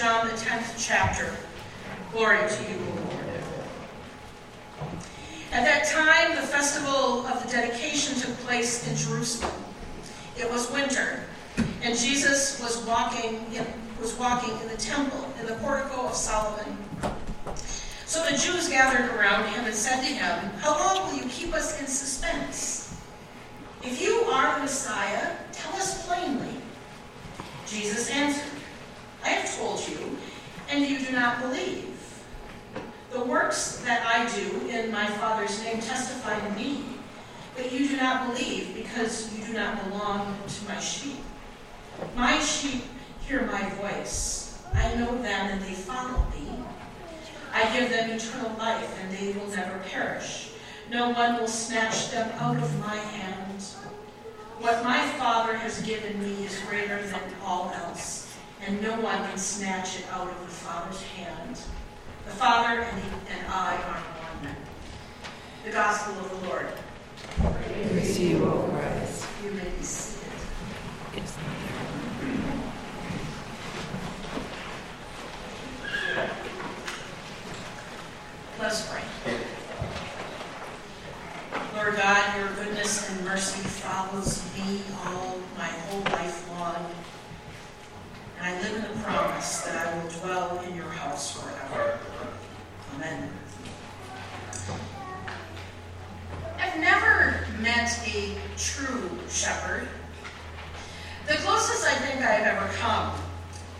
John, the 10th chapter. Glory to you, O Lord. At that time, the festival of the dedication took place in Jerusalem. It was winter, and Jesus was walking in, was walking in the temple in the portico of Solomon. So the Jews gathered around him and said to him, How long will you keep us in suspense? If you are the Messiah, tell us plainly. Jesus answered, I have told you, and you do not believe. The works that I do in my Father's name testify to me, but you do not believe because you do not belong to my sheep. My sheep hear my voice. I know them and they follow me. I give them eternal life and they will never perish. No one will snatch them out of my hand. What my Father has given me is greater than all else, and no one can snatch it out of the Father's hand. The Father and, the, and I are one. The Gospel of the Lord. Praise to you, O Christ. You may be seated. Yes. Let us pray. Lord God, your goodness and mercy follows me all my whole life long. And I live in the promise that I will dwell in your house forever. Amen. I've never met a true shepherd. The closest I think I've ever come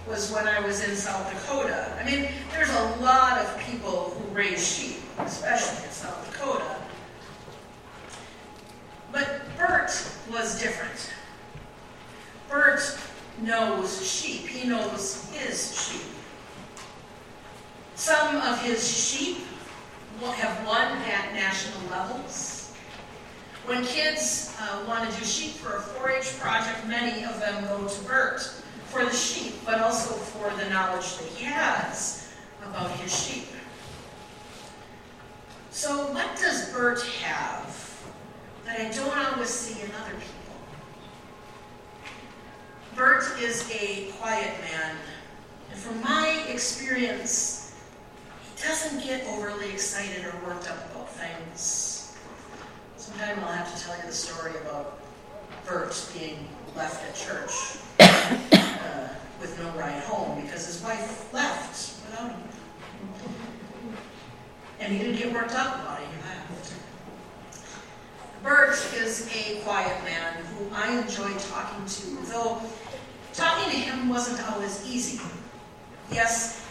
was when I was in South Dakota. I mean, there's a lot of people who raise sheep, especially in South Dakota. But Bert was different. Bert knows sheep. He knows his sheep. Some of his sheep have won at national levels. When kids uh, want to do sheep for a 4-H project, many of them go to Bert for the sheep, but also for the knowledge that he has about his sheep. So what does Bert have that I don't always see in other people? Bert is a quiet man, and from my experience, he doesn't get overly excited or worked up about things. Sometime I'll have to tell you the story about Bert being left at church uh, with no ride home because his wife left without him. And he didn't get worked up about it, he left. Bert is a quiet man who I enjoy talking to, though talking to him wasn't always easy. Yes,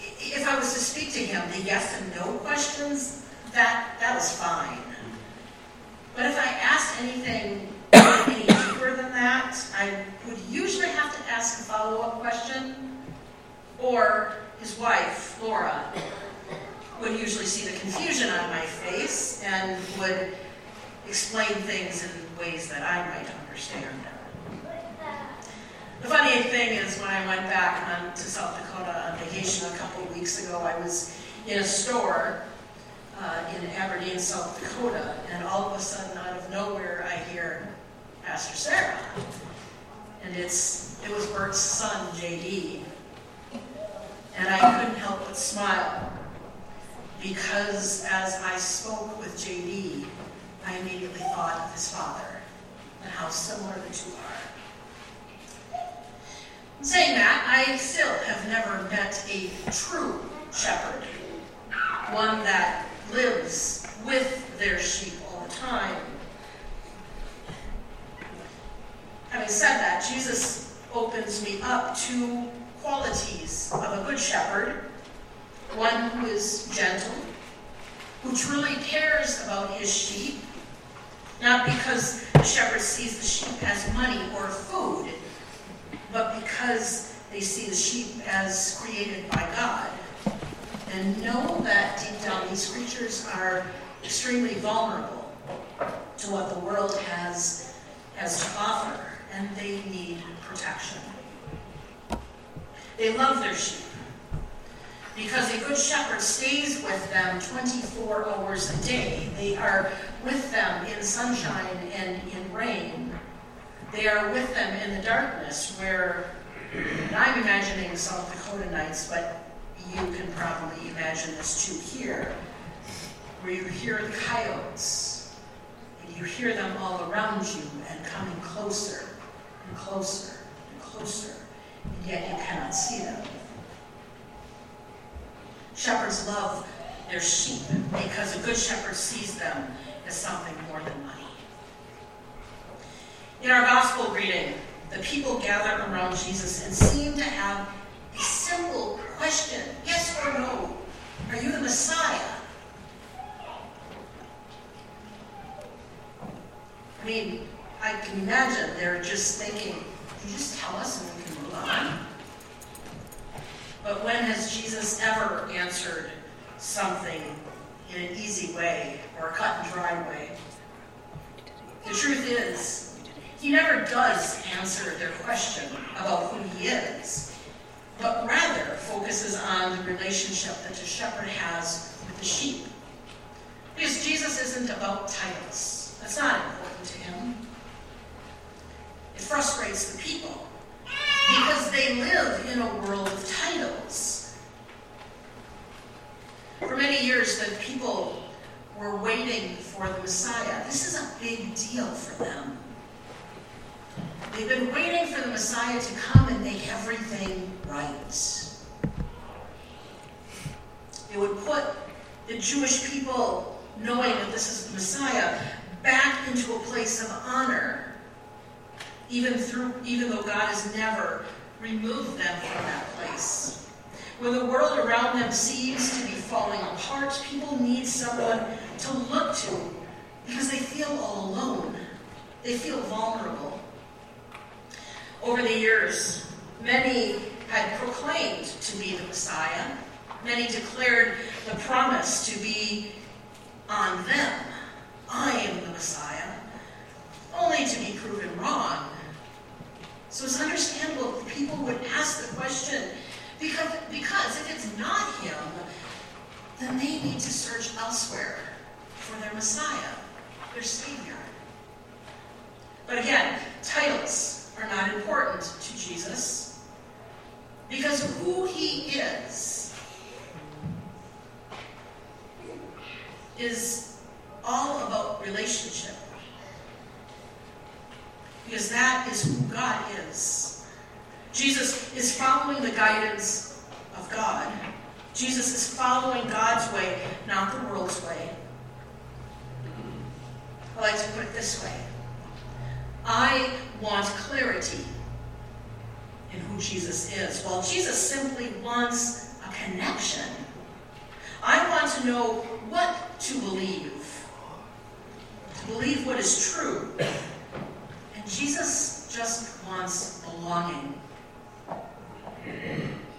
if I was to speak to him, the yes and no questions, that, that was fine. But if I asked anything any deeper than that, I would usually have to ask a follow-up question, or his wife, Laura, would usually see the confusion on my face and would explain things in ways that I might understand. The funny thing is, when I went back on to South Dakota on vacation a couple of weeks ago, I was in a store uh, in Aberdeen, South Dakota, and all of a sudden, out of nowhere, I hear Pastor Sarah, and it's it was Bert's son, JD, and I couldn't help but smile because as I spoke with JD, I immediately thought of his father and how similar the two are. Saying that, I still have never met a true shepherd, one that lives with their sheep all the time. Having said that, Jesus opens me up to qualities of a good shepherd, one who is gentle, who truly cares about his sheep, not because the shepherd sees the sheep as money or food, but because they see the sheep as created by God and know that deep down these creatures are extremely vulnerable to what the world has, has to offer and they need protection. They love their sheep because a good shepherd stays with them 24 hours a day. They are with them in sunshine and in rain. They are with them in the darkness where I'm imagining South Dakota nights, but you can probably imagine this too here, where you hear the coyotes, and you hear them all around you and coming closer and closer and closer, and yet you cannot see them. Shepherds love their sheep because a good shepherd sees them as something more than money. In our gospel reading, the people gather around Jesus and seem to have a simple question yes or no? Are you the Messiah? I mean, I can imagine they're just thinking, you just tell us and we can move on. But when has Jesus ever answered something in an easy way or a cut and dry way? The truth is, he never does answer their question about who he is, but rather focuses on the relationship that the shepherd has with the sheep. Because Jesus isn't about titles. That's not important to him. It frustrates the people because they live in a world of titles. For many years, the people were waiting for the Messiah. This is a big deal for them. They've been waiting for the Messiah to come and make everything right. It would put the Jewish people, knowing that this is the Messiah, back into a place of honor, even through even though God has never removed them from that place. When the world around them seems to be falling apart, people need someone to look to because they feel all alone. They feel vulnerable. Over the years, many had proclaimed to be the Messiah. Many declared the promise to be on them. I am the Messiah, only to be proven wrong. So it's understandable if people would ask the question, because, because if it's not him, then they need to search elsewhere for their Messiah, their Savior. But again, titles are not important to Jesus because who he is is all about relationship. Because that is who God is. Jesus is following the guidance of God. Jesus is following God's way, not the world's way. I like to put it this way I want clarity in who Jesus is, while Jesus simply wants a connection. I want to know what to believe, to believe what is true. And Jesus just wants belonging.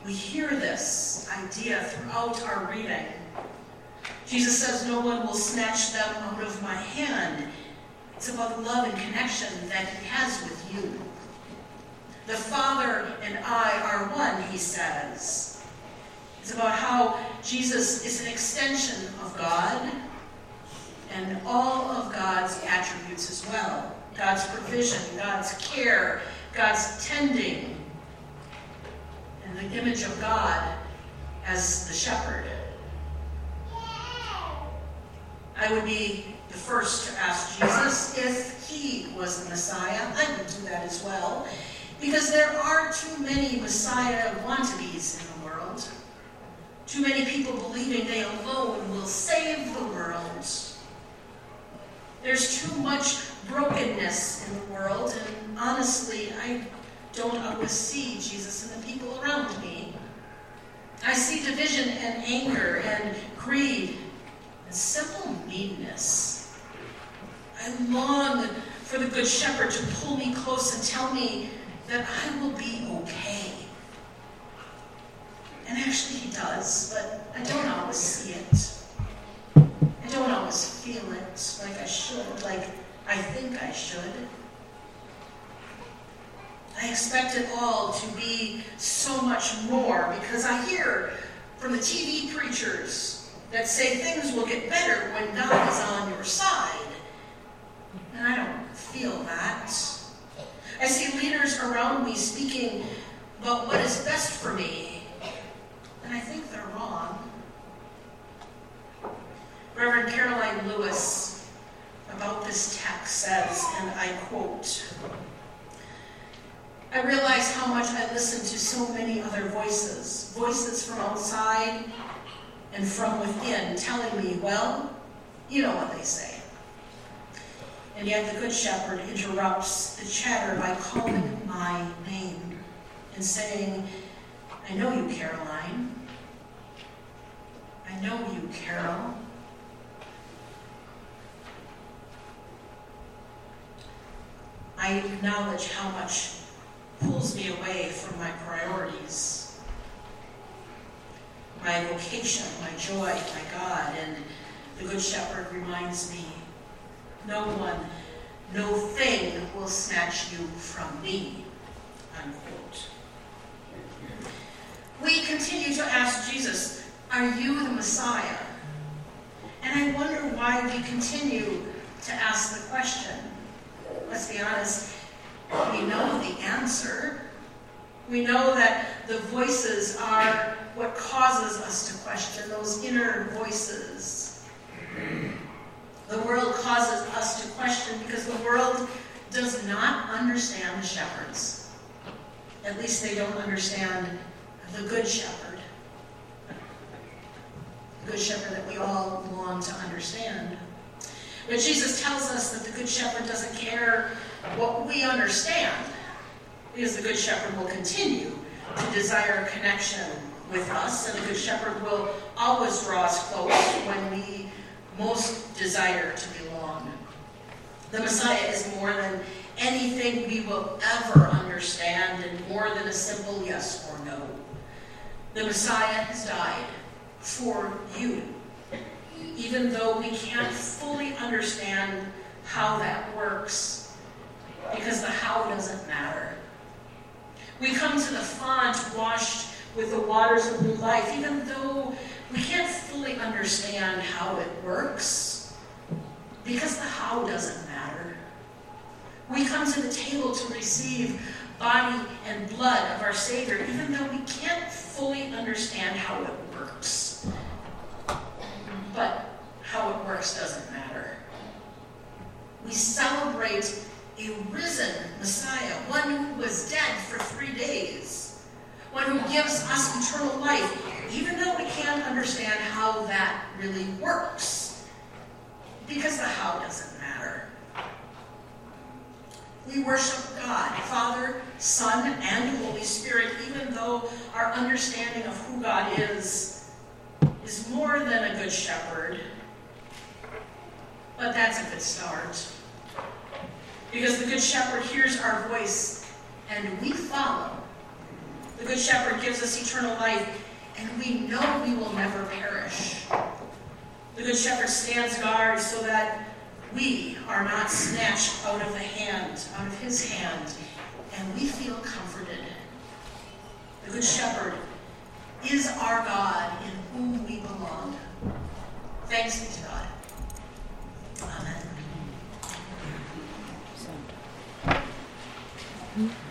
We hear this idea throughout our reading. Jesus says, No one will snatch them out of my hand. It's about the love and connection that he has with you. The Father and I are one, he says. It's about how Jesus is an extension of God and all of God's attributes as well God's provision, God's care, God's tending, and the image of God as the shepherd. I would be the first to ask Jesus if he was the Messiah. I would do that as well. Because there are too many Messiah wannabes in the world. Too many people believing they alone will save the world. There's too much brokenness in the world, and honestly, I don't always see Jesus in the people around me. I see division and anger and greed and simple meanness. I long for the Good Shepherd to pull me close and tell me that I will be okay. And actually, He does, but I don't always see it. I don't always feel it like I should, like I think I should. I expect it all to be so much more because I hear from the TV preachers that say things will get better when God is on your side. And I don't feel that. I see leaders around me speaking about what is best for me, then I think they're wrong. Reverend Karoline Lewis about this text says, and I quote, I realize how much I listen to so many other voices, voices from outside and from within, telling me, well, you know what they say. And yet the Good Shepherd interrupts the chatter by calling my name and saying, I know you, Karoline. I know you, Carol. I acknowledge how much pulls me away from my priorities, my vocation, my joy, my God. And the Good Shepherd reminds me no one, no thing will snatch you from me. Unquote. We continue to ask Jesus, Are you the Messiah? And I wonder why we continue to ask the question. Let's be honest, we know the answer. We know that the voices are what causes us to question, those inner voices. The world causes us to question because the world does not understand the shepherds. At least they don't understand the good shepherd. The good shepherd that we all long to understand. But Jesus tells us that the good shepherd doesn't care what we understand, because the good shepherd will continue to desire a connection with us, and the good shepherd will always draw us close when we most desire to belong. The Messiah is more than anything we will ever understand and more than a simple yes or no. The Messiah has died for you, even though we can't fully understand how that works, because the how doesn't matter. We come to the font washed with the waters of new life, even though we can't fully understand how it works because the how doesn't matter. We come to the table to receive body and blood of our Savior, even though we can't fully understand how it works. But how it works doesn't matter. We celebrate a risen Messiah, one who was dead for three days, one who gives us eternal life, even though we can't understand how that really works, because the how doesn't matter. We worship God, Father, Son, and Holy Spirit, even though our understanding of who God is is more than a good shepherd. But that's a good start. Because the good shepherd hears our voice and we follow. The Good Shepherd gives us eternal life, and we know we will never perish. The Good Shepherd stands guard so that we are not snatched out of the hand, out of his hand, and we feel comforted. The Good Shepherd is our God in whom we belong. Thanks be to God. Amen. Mm-hmm.